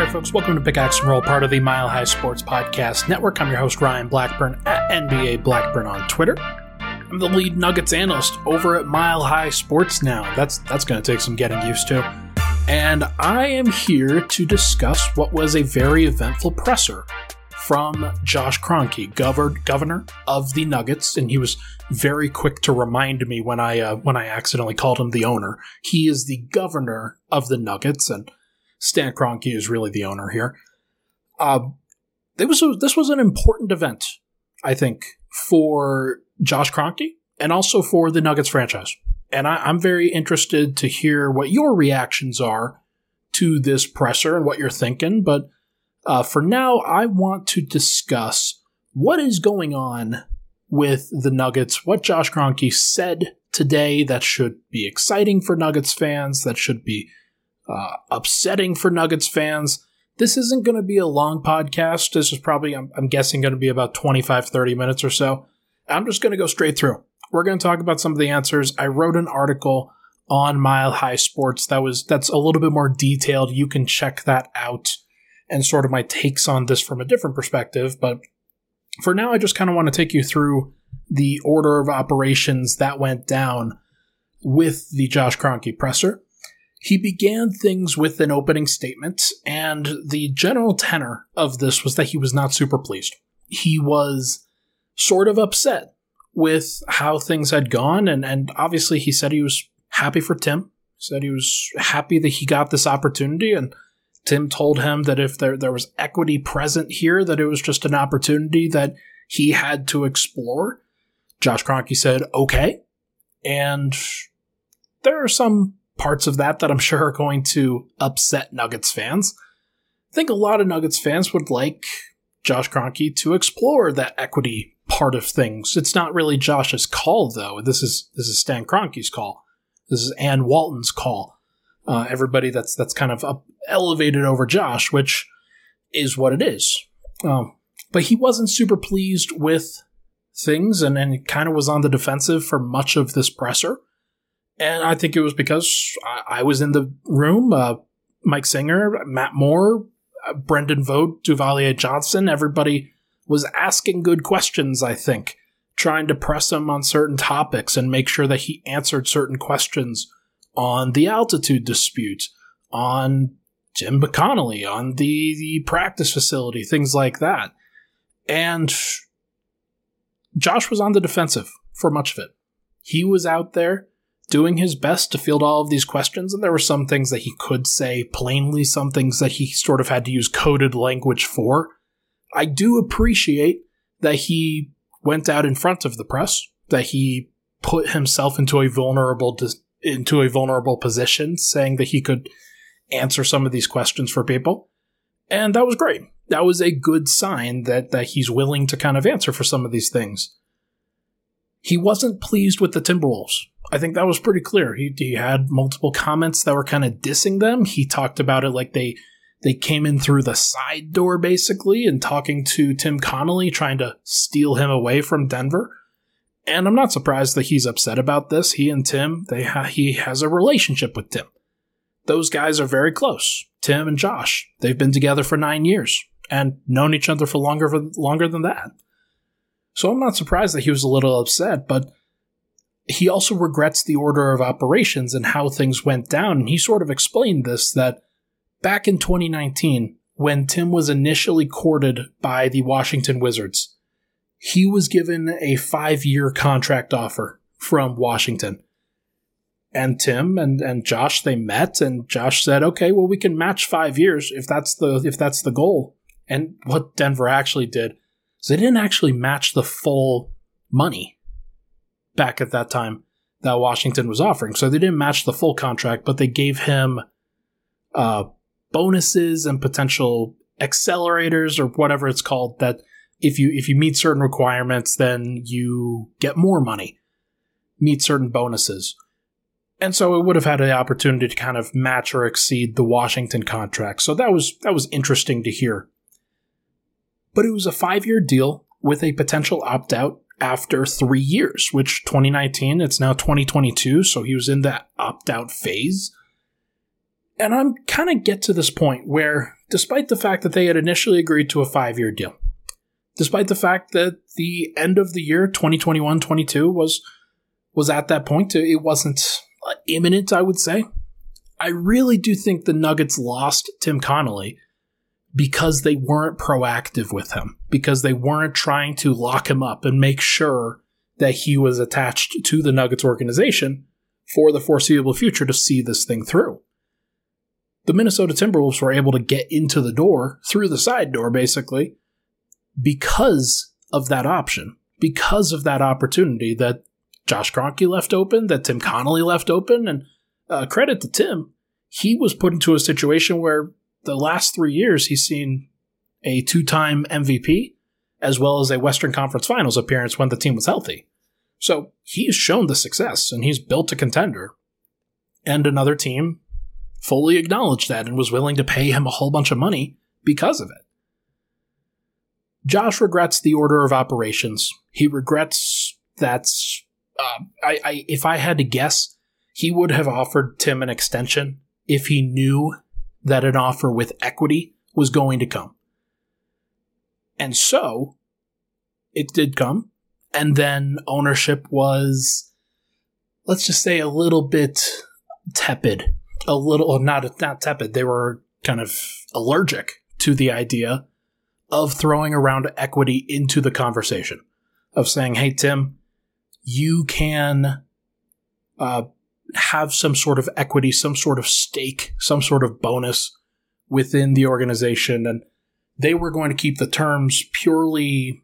All right, folks, welcome to Pickaxe and Roll, part of the Mile High Sports Podcast Network. I'm your host, Ryan Blackburn, at NBA Blackburn on Twitter. I'm the lead Nuggets analyst over at Mile High Sports now. That's that's going to take some getting used to. And I am here to discuss what was a very eventful presser from Josh Kroenke, governor, governor of the Nuggets, and he was very quick to remind me when I uh, when I accidentally called him the owner. He is the governor of the Nuggets, and Stan Kroenke is really the owner here. Uh, was a, this was an important event, I think, for Josh Kroenke and also for the Nuggets franchise. And I, I'm very interested to hear what your reactions are to this presser and what you're thinking. But uh, for now, I want to discuss what is going on with the Nuggets, what Josh Kroenke said today that should be exciting for Nuggets fans, that should be uh, upsetting for Nuggets fans. This isn't going to be a long podcast. This is probably, I'm, I'm guessing, going to be about 25, 30 minutes or so. I'm just going to go straight through. We're going to talk about some of the answers. I wrote an article on Mile High Sports that was that's a little bit more detailed. You can check that out and sort of my takes on this from a different perspective. But for now, I just kind of want to take you through the order of operations that went down with the Josh Kroenke presser. He began things with an opening statement, and the general tenor of this was that he was not super pleased. He was sort of upset with how things had gone, and, and obviously he said he was happy for Tim. Said he was happy that he got this opportunity, and Tim told him that if there, there was equity present here, that it was just an opportunity that he had to explore. Josh Kroenke said, okay. And there are some parts of that that I'm sure are going to upset Nuggets fans. I think a lot of Nuggets fans would like Josh Kroenke to explore that equity part of things. It's not really Josh's call, though. This is this is Stan Kroenke's call. This is Ann Walton's call. Uh, everybody that's that's kind of up, elevated over Josh, which is what it is. Um, but he wasn't super pleased with things, and and kind of was on the defensive for much of this presser. And I think it was because I, I was in the room. Uh, Mike Singer, Matt Moore, uh, Brendan Vogt, Duvalier Johnson, everybody was asking good questions, I think, trying to press him on certain topics and make sure that he answered certain questions on the altitude dispute, on Tim Connelly, on the, the practice facility, things like that. And Josh was on the defensive for much of it. He was out there doing his best to field all of these questions, and there were some things that he could say plainly, some things that he sort of had to use coded language for. I do appreciate that he went out in front of the press, that he put himself into a vulnerable into a vulnerable position, saying that he could answer some of these questions for people. And that was great. That was a good sign that that he's willing to kind of answer for some of these things. He wasn't pleased with the Timberwolves. I think that was pretty clear. He, he had multiple comments that were kind of dissing them. He talked about it like they they came in through the side door basically and talking to Tim Connelly, trying to steal him away from Denver. And I'm not surprised that he's upset about this. He and Tim, they ha- he has a relationship with Tim. Those guys are very close. Tim and Josh, they've been together for nine years and known each other for longer for longer than that. So I'm not surprised that he was a little upset, but he also regrets the order of operations and how things went down. And he sort of explained this that back in 2019, when Tim was initially courted by the Washington Wizards, he was given a five year contract offer from Washington. And Tim and, and Josh, they met and Josh said, okay, well, we can match five years if that's the, if that's the goal. And what Denver actually did is they didn't actually match the full money back at that time that Washington was offering. So they didn't match the full contract, but they gave him uh, bonuses and potential accelerators or whatever it's called that if you if you meet certain requirements then you get more money meet certain bonuses. And so it would have had the opportunity to kind of match or exceed the Washington contract. So that was that was interesting to hear but it was a 5 year deal with a potential opt out after 3 years which 2019 it's now 2022 so he was in that opt out phase And I'm kind of get to this point where, despite the fact that they had initially agreed to a five year deal, despite the fact that the end of the year 2021-22 was was at that point, it wasn't uh, imminent, I would say. I really do think the Nuggets lost Tim Connelly because they weren't proactive with him, because they weren't trying to lock him up and make sure that he was attached to the Nuggets organization for the foreseeable future to see this thing through. The Minnesota Timberwolves were able to get into the door through the side door, basically, because of that option, because of that opportunity that Josh Kroenke left open, that Tim Connelly left open, and uh, credit to Tim, he was put into a situation where the last three years he's seen a two-time MVP as well as a Western Conference Finals appearance when the team was healthy. So he's shown the success and he's built a contender. And another team fully acknowledged that and was willing to pay him a whole bunch of money because of it. Josh regrets the order of operations. He regrets that. Uh, I, I, if I had to guess, he would have offered Tim an extension if he knew that an offer with equity was going to come. And so, it did come. And then ownership was, let's just say, a little bit tepid. A little, not, not tepid. They were kind of allergic to the idea of throwing around equity into the conversation of saying, "Hey Tim, you can uh, have some sort of equity, some sort of stake, some sort of bonus within the organization," and they were going to keep the terms purely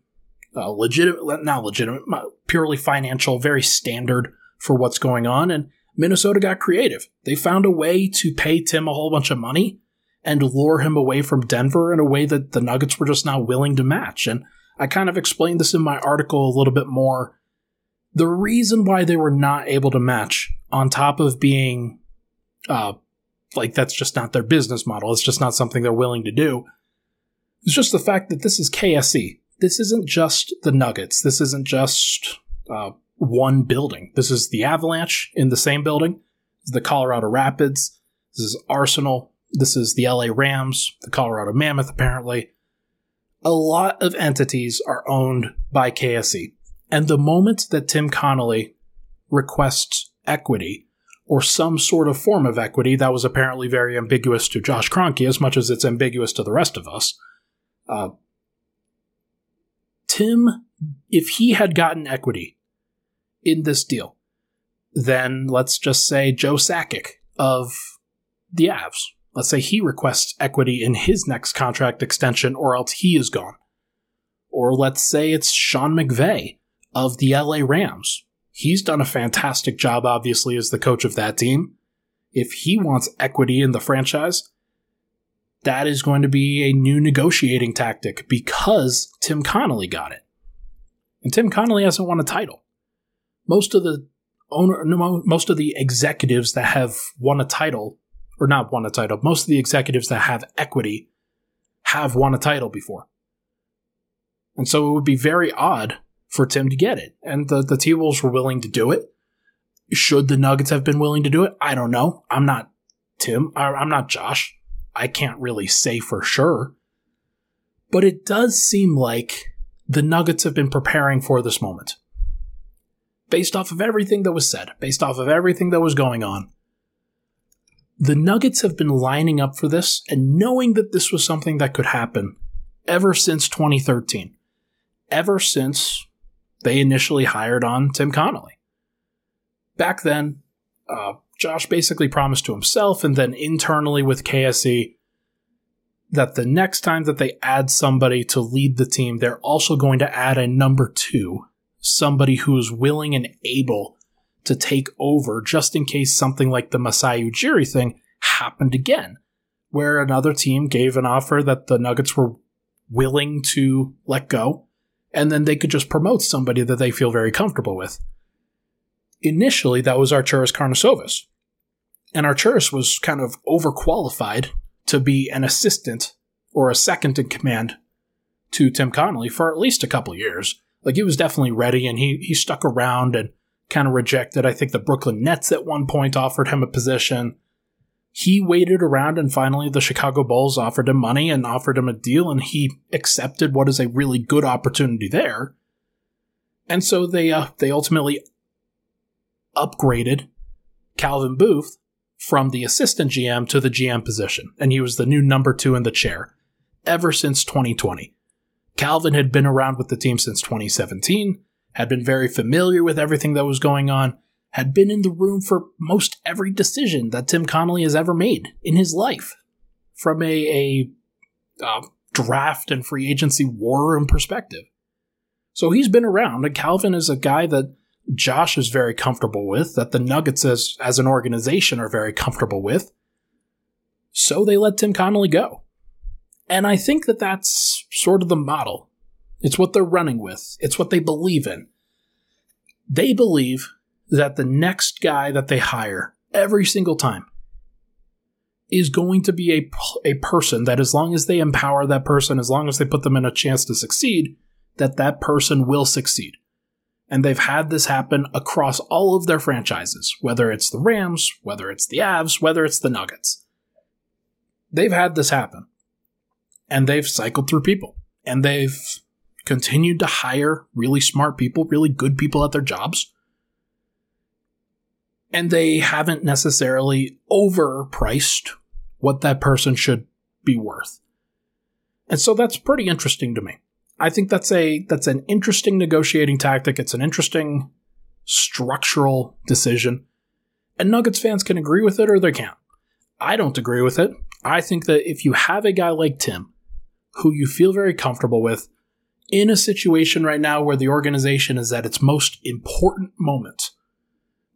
uh, legitimate, not legitimate, purely financial, very standard for what's going on. And Minnesota got creative. They found a way to pay Tim a whole bunch of money and lure him away from Denver in a way that the Nuggets were just not willing to match. And I kind of explained this in my article a little bit more. The reason why they were not able to match, on top of being uh, like that's just not their business model, it's just not something they're willing to do, It's just the fact that this is KSE. This isn't just the Nuggets. This isn't just uh, one building. This is the Avalanche in the same building. The Colorado Rapids. This is Arsenal. This is the LA Rams, the Colorado Mammoth, apparently. A lot of entities are owned by KSE. And the moment that Tim Connelly requests equity, or some sort of form of equity that was apparently very ambiguous to Josh Kroenke as much as it's ambiguous to the rest of us, uh, Tim, if he had gotten equity in this deal, then let's just say Joe Sakic of the Avs Let's say he requests equity in his next contract extension, or else he is gone. Or let's say it's Sean McVay of the LA Rams. He's done a fantastic job, obviously, as the coach of that team. If he wants equity in the franchise, that is going to be a new negotiating tactic because Tim Connelly got it. And Tim Connelly hasn't won a title. Most of the owner, most of the executives that have won a title or not won a title. Most of the executives that have equity have won a title before. And so it would be very odd for Tim to get it. And the, the T Wolves were willing to do it. Should the Nuggets have been willing to do it? I don't know. I'm not Tim. I'm not Josh. I can't really say for sure. But it does seem like the Nuggets have been preparing for this moment. Based off of everything that was said, based off of everything that was going on, the Nuggets have been lining up for this and knowing that this was something that could happen ever since 2013, ever since they initially hired on Tim Connelly. Back then, uh, Josh basically promised to himself and then internally with KSE that the next time that they add somebody to lead the team, they're also going to add a number two, somebody who is willing and able to take over just in case something like the Masai Ujiri thing happened again, where another team gave an offer that the Nuggets were willing to let go, and then they could just promote somebody that they feel very comfortable with. Initially, that was Arturas Karnisovas. And Arturas was kind of overqualified to be an assistant or a second in command to Tim Connelly for at least a couple years. Like he was definitely ready and he he stuck around and kind of rejected. I think the Brooklyn Nets at one point offered him a position. He waited around and finally the Chicago Bulls offered him money and offered him a deal and he accepted what is a really good opportunity there. And so they uh, they ultimately upgraded Calvin Booth from the assistant GM to the GM position and he was the new number 2 in the chair ever since 2020. Calvin had been around with the team since 2017, had been very familiar with everything that was going on, had been in the room for most every decision that Tim Connelly has ever made in his life, from a, a uh, draft and free agency war room perspective. So he's been around, and Calvin is a guy that Josh is very comfortable with, that the Nuggets as, as an organization are very comfortable with. So they let Tim Connelly go. And I think that that's sort of the model. It's what they're running with, it's what they believe in. They believe that the next guy that they hire every single time is going to be a, a person that as long as they empower that person as long as they put them in a chance to succeed that that person will succeed. And they've had this happen across all of their franchises whether it's the rams whether it's the avs whether it's the nuggets. They've had this happen. And they've cycled through people. And they've continued to hire really smart people really good people at their jobs and they haven't necessarily overpriced what that person should be worth. And so that's pretty interesting to me. I think that's a that's an interesting negotiating tactic. It's an interesting structural decision. And Nuggets fans can agree with it or they can't. I don't agree with it. I think that if you have a guy like Tim, who you feel very comfortable with, in a situation right now where the organization is at its most important moment,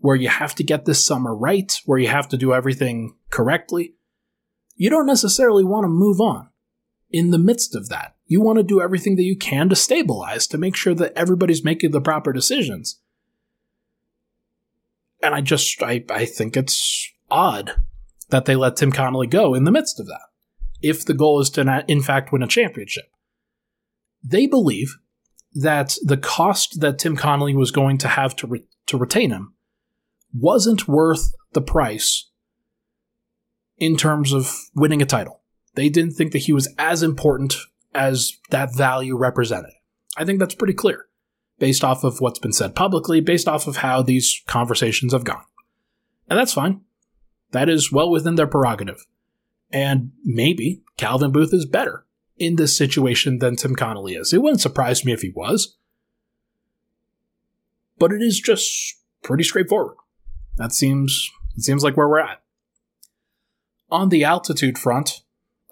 where you have to get this summer right, where you have to do everything correctly, you don't necessarily want to move on. In the midst of that, you want to do everything that you can to stabilize, to make sure that everybody's making the proper decisions. And I just, I, I think it's odd that they let Tim Connelly go in the midst of that, if the goal is to, in fact, win a championship. They believe that the cost that Tim Connelly was going to have to, re- to retain him wasn't worth the price in terms of winning a title. They didn't think that he was as important as that value represented. I think that's pretty clear based off of what's been said publicly, based off of how these conversations have gone. And that's fine. That is well within their prerogative. And maybe Calvin Booth is better in this situation than Tim Connelly is. It wouldn't surprise me if he was. But it is just pretty straightforward. That seems it seems like where we're at. On the altitude front,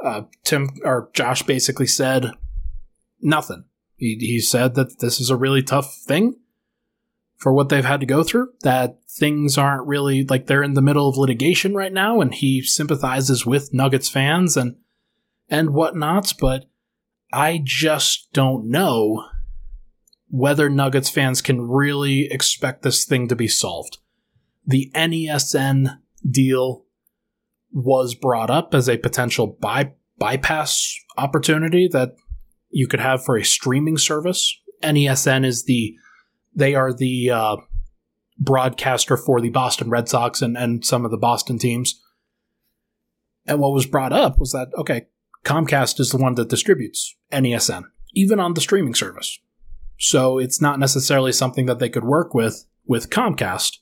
uh, Tim or Josh basically said nothing. He, he said that this is a really tough thing for what they've had to go through, that things aren't really like they're in the middle of litigation right now, and he sympathizes with Nuggets fans and and whatnots, but I just don't know whether Nuggets fans can really expect this thing to be solved the NESN deal was brought up as a potential by- bypass opportunity that you could have for a streaming service. NESN is the they are the uh, broadcaster for the Boston Red Sox and, and some of the Boston teams. And what was brought up was that okay, Comcast is the one that distributes NESN, even on the streaming service. So it's not necessarily something that they could work with with Comcast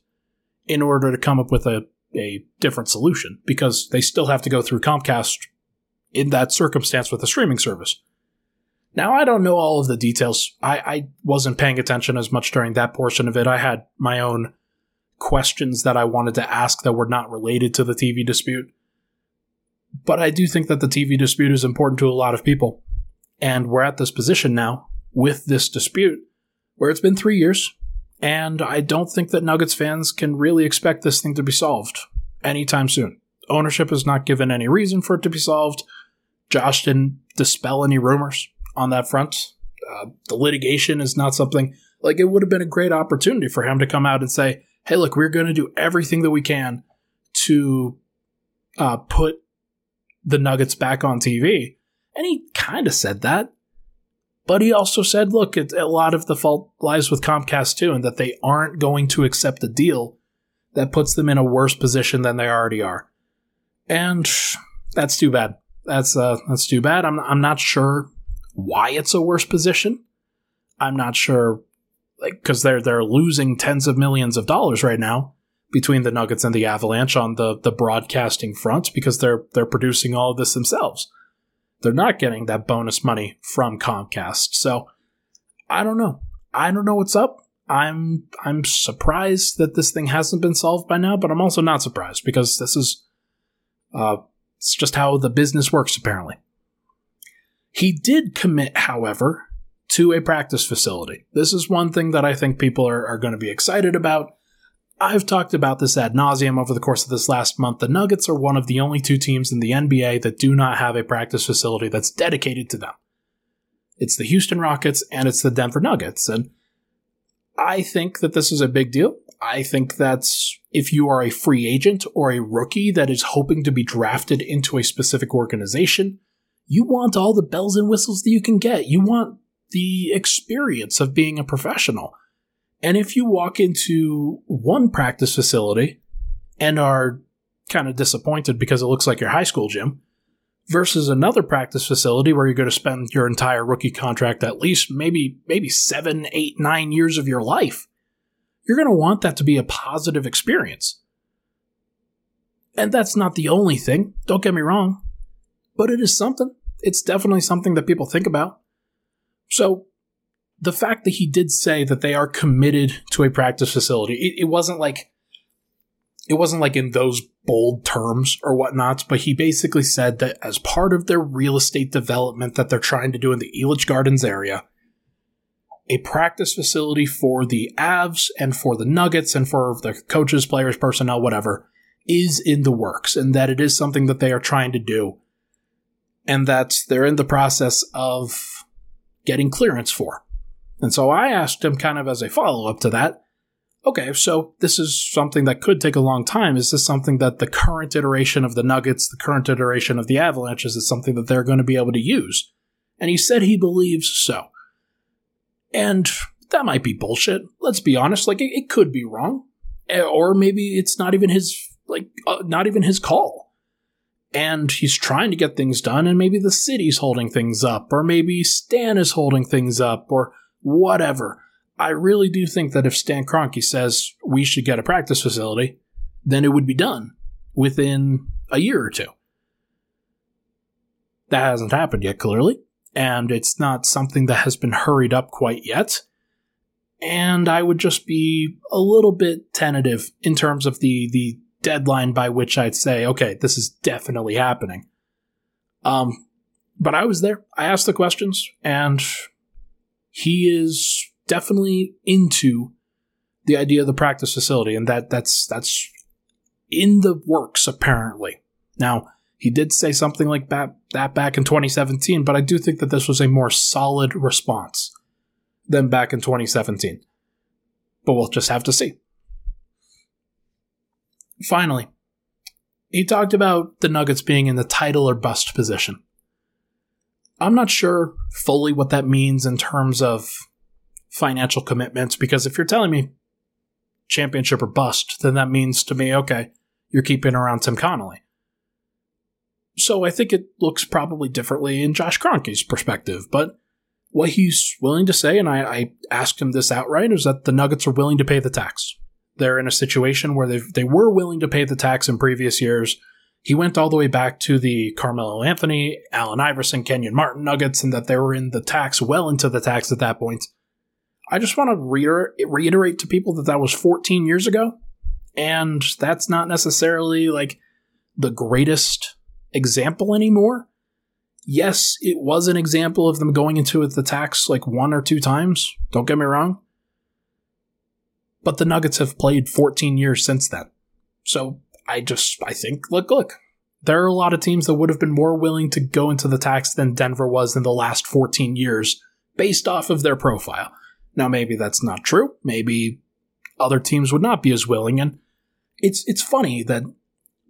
in order to come up with a, a different solution because they still have to go through Comcast in that circumstance with a streaming service. Now, I don't know all of the details. I, I wasn't paying attention as much during that portion of it. I had my own questions that I wanted to ask that were not related to the TV dispute. But I do think that the TV dispute is important to a lot of people. And we're at this position now with this dispute where it's been three years. And I don't think that Nuggets fans can really expect this thing to be solved anytime soon. Ownership has not given any reason for it to be solved. Josh didn't dispel any rumors on that front. Uh, the litigation is not something like it would have been a great opportunity for him to come out and say, hey, look, we're going to do everything that we can to uh, put the Nuggets back on TV. And he kind of said that. But he also said, look, it, a lot of the fault lies with Comcast too, and that they aren't going to accept a deal that puts them in a worse position than they already are. And that's too bad. That's uh, that's too bad. I'm I'm not sure why it's a worse position. I'm not sure, like, because they're they're losing tens of millions of dollars right now between the Nuggets and the Avalanche on the the broadcasting front because they're they're producing all of this themselves. They're not getting that bonus money from Comcast. So I don't know. I don't know what's up. I'm I'm surprised that this thing hasn't been solved by now, but I'm also not surprised because this is uh it's just how the business works apparently. He did commit, however, to a practice facility. This is one thing that I think people are, are going to be excited about. I've talked about this ad nauseum over the course of this last month. The Nuggets are one of the only two teams in the NBA that do not have a practice facility that's dedicated to them. It's the Houston Rockets and it's the Denver Nuggets. And I think that this is a big deal. I think that's if you are a free agent or a rookie that is hoping to be drafted into a specific organization, you want all the bells and whistles that you can get. You want the experience of being a professional. And if you walk into one practice facility and are kind of disappointed because it looks like your high school gym, versus another practice facility where you're going to spend your entire rookie contract at least maybe maybe seven, eight, nine years of your life, you're going to want that to be a positive experience. And that's not the only thing. Don't get me wrong, but it is something. It's definitely something that people think about. So the fact that he did say that they are committed to a practice facility, it, it, wasn't like it wasn't like in those bold terms or whatnot, but he basically said that as part of their real estate development that they're trying to do in the Elitch Gardens area, a practice facility for the Avs and for the Nuggets and for the coaches, players, personnel, whatever, is in the works, and that it is something that they are trying to do, and that they're in the process of getting clearance for. And so I asked him, kind of as a follow up to that, okay, so this is something that could take a long time. Is this something that the current iteration of the Nuggets, the current iteration of the Avalanche, is something that they're going to be able to use? And he said he believes so. And that might be bullshit. Let's be honest. Like, it, it could be wrong. Eh, or maybe it's not even his, like, uh, not even his call. And he's trying to get things done, and maybe the city's holding things up, or maybe Stan is holding things up, or whatever. I really do think that if Stan Kroenke says we should get a practice facility, then it would be done within a year or two. That hasn't happened yet, clearly, and it's not something that has been hurried up quite yet. And I would just be a little bit tentative in terms of the the deadline by which I'd say, okay, this is definitely happening. Um, but I was there. I asked the questions, and he is definitely into the idea of the practice facility, and that that's that's in the works apparently. Now he did say something like that, that back in 2017, but I do think that this was a more solid response than back in 2017. But we'll just have to see. Finally, he talked about the Nuggets being in the title or bust position. I'm not sure fully what that means in terms of financial commitments because if you're telling me championship or bust, then that means to me, okay, you're keeping around Tim Connelly. So I think it looks probably differently in Josh Kroenke's perspective, but what he's willing to say, and I, I, asked him this outright, is that the Nuggets are willing to pay the tax. They're in a situation where they they were willing to pay the tax in previous years. He went all the way back to the Carmelo Anthony, Allen Iverson, Kenyon Martin Nuggets, and that they were in the tax, well into the tax at that point. I just want to reiter- reiterate to people that that was 14 years ago, and that's not necessarily like the greatest example anymore. Yes, it was an example of them going into the tax like one or two times. Don't get me wrong. But the Nuggets have played 14 years since then. So I just, I think, look, look, there are a lot of teams that would have been more willing to go into the tax than Denver was in the last 14 years based off of their profile. Now, maybe that's not true. Maybe other teams would not be as willing. And it's it's funny that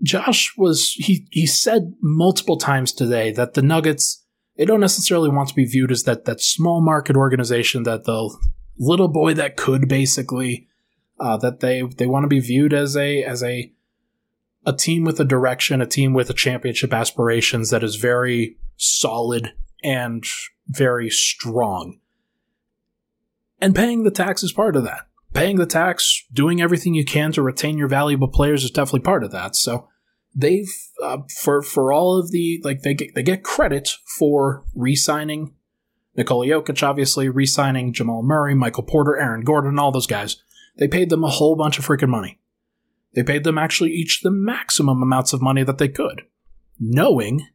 Josh was he he said multiple times today that the Nuggets they don't necessarily want to be viewed as that that small market organization that the little boy that could basically uh, that they they want to be viewed as a as a a team with a direction, a team with a championship aspirations that is very solid and very strong. And paying the tax is part of that. Paying the tax, doing everything you can to retain your valuable players is definitely part of that. So they've uh, for for all of the like they get, they get credit for re-signing Nikola Jokic, obviously re-signing Jamal Murray, Michael Porter, Aaron Gordon, all those guys. They paid them a whole bunch of freaking money. They paid them actually each the maximum amounts of money that they could, knowing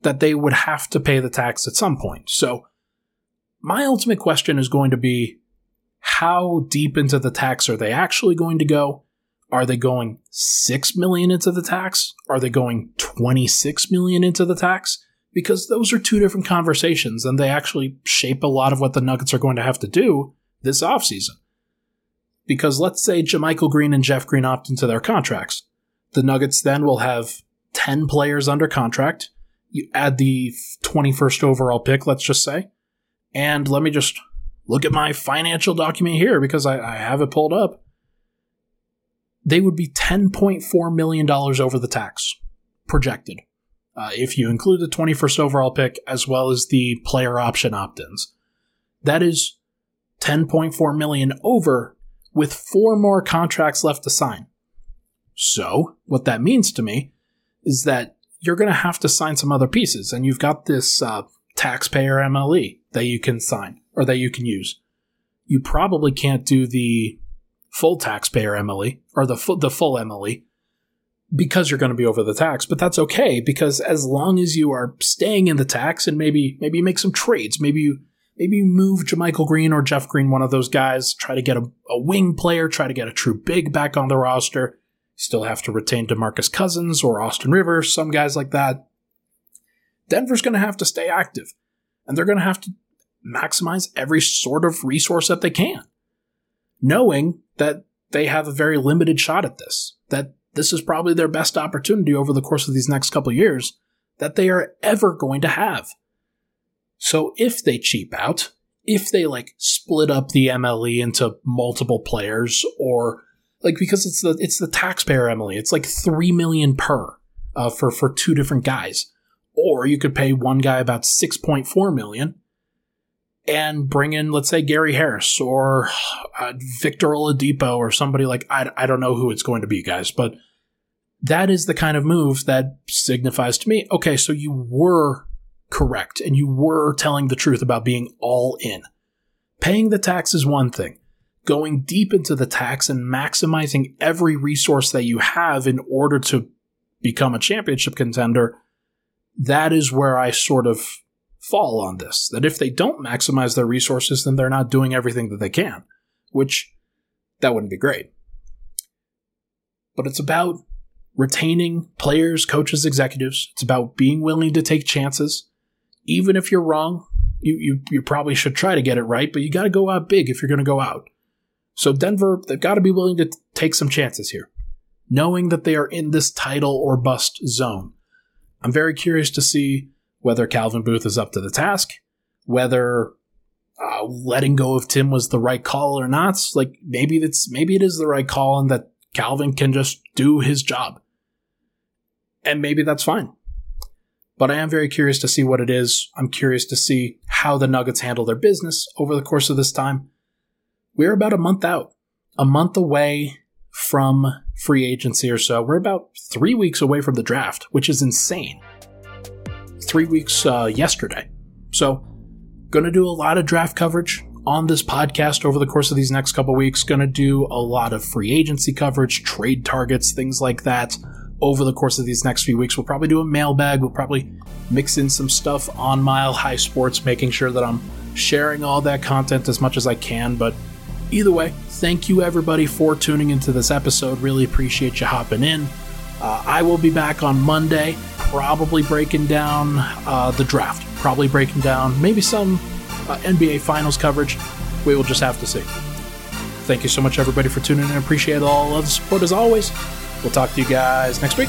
that they would have to pay the tax at some point. So, my ultimate question is going to be how deep into the tax are they actually going to go? Are they going 6 million into the tax? Are they going 26 million into the tax? Because those are two different conversations and they actually shape a lot of what the Nuggets are going to have to do this offseason. Because let's say JaMychal Green and Jeff Green opt into their contracts. The Nuggets then will have 10 players under contract. You add the 21st overall pick, let's just say. And let me just look at my financial document here because I, I have it pulled up. They would be $10.4 million over the tax projected. Uh, if you include the 21st overall pick as well as the player option opt-ins. That is 10.4 million over with four more contracts left to sign. So, what that means to me is that you're going to have to sign some other pieces, and you've got this uh, taxpayer MLE that you can sign or that you can use. You probably can't do the full taxpayer MLE or the the full MLE because you're going to be over the tax, but that's okay because as long as you are staying in the tax and maybe maybe you make some trades, maybe you maybe move JaMychal Green or Jeff Green, one of those guys, try to get a, a wing player, try to get a true big back on the roster. Still have to retain DeMarcus Cousins or Austin Rivers, some guys like that. Denver's going to have to stay active, and they're going to have to maximize every sort of resource that they can, knowing that they have a very limited shot at this. That this is probably their best opportunity over the course of these next couple years that they are ever going to have. So if they cheap out, if they like split up the MLE into multiple players or like because it's the it's the taxpayer MLE, it's like 3 million per uh, for for two different guys. Or you could pay one guy about 6.4 million and bring in, let's say, Gary Harris or uh, Victor Oladipo or somebody like I, I don't know who it's going to be, guys, but that is the kind of move that signifies to me, okay, so you were correct and you were telling the truth about being all in. Paying the tax is one thing. Going deep into the tax and maximizing every resource that you have in order to become a championship contender, that is where I sort of fall on this. That if they don't maximize their resources, then they're not doing everything that they can, which that wouldn't be great. But it's about retaining players, coaches, executives. It's about being willing to take chances. Even if you're wrong, you, you, you probably should try to get it right, but you got to go out big if you're going to go out. So Denver, they've got to be willing to t- take some chances here, knowing that they are in this title or bust zone. I'm very curious to see whether Calvin Booth is up to the task, whether uh, letting go of Tim was the right call or not. Like maybe it's maybe it is the right call, and that Calvin can just do his job and maybe that's fine. But I am very curious to see what it is. I'm curious to see how the Nuggets handle their business over the course of this time. We're about a month out, a month away from free agency or so. We're about three weeks away from the draft, which is insane. Three weeks uh, yesterday. So, going to do a lot of draft coverage on this podcast over the course of these next couple weeks. Going to do a lot of free agency coverage, trade targets, things like that over the course of these next few weeks. We'll probably do a mailbag. We'll probably mix in some stuff on Mile High Sports, making sure that I'm sharing all that content as much as I can. But either way, thank you everybody for tuning into this episode. Really appreciate you hopping in. Uh, I will be back on Monday, probably breaking down uh, the draft, probably breaking down maybe some uh, NBA Finals coverage. We will just have to see. Thank you so much, everybody, for tuning in. Appreciate all of the support as always. We'll talk to you guys next week.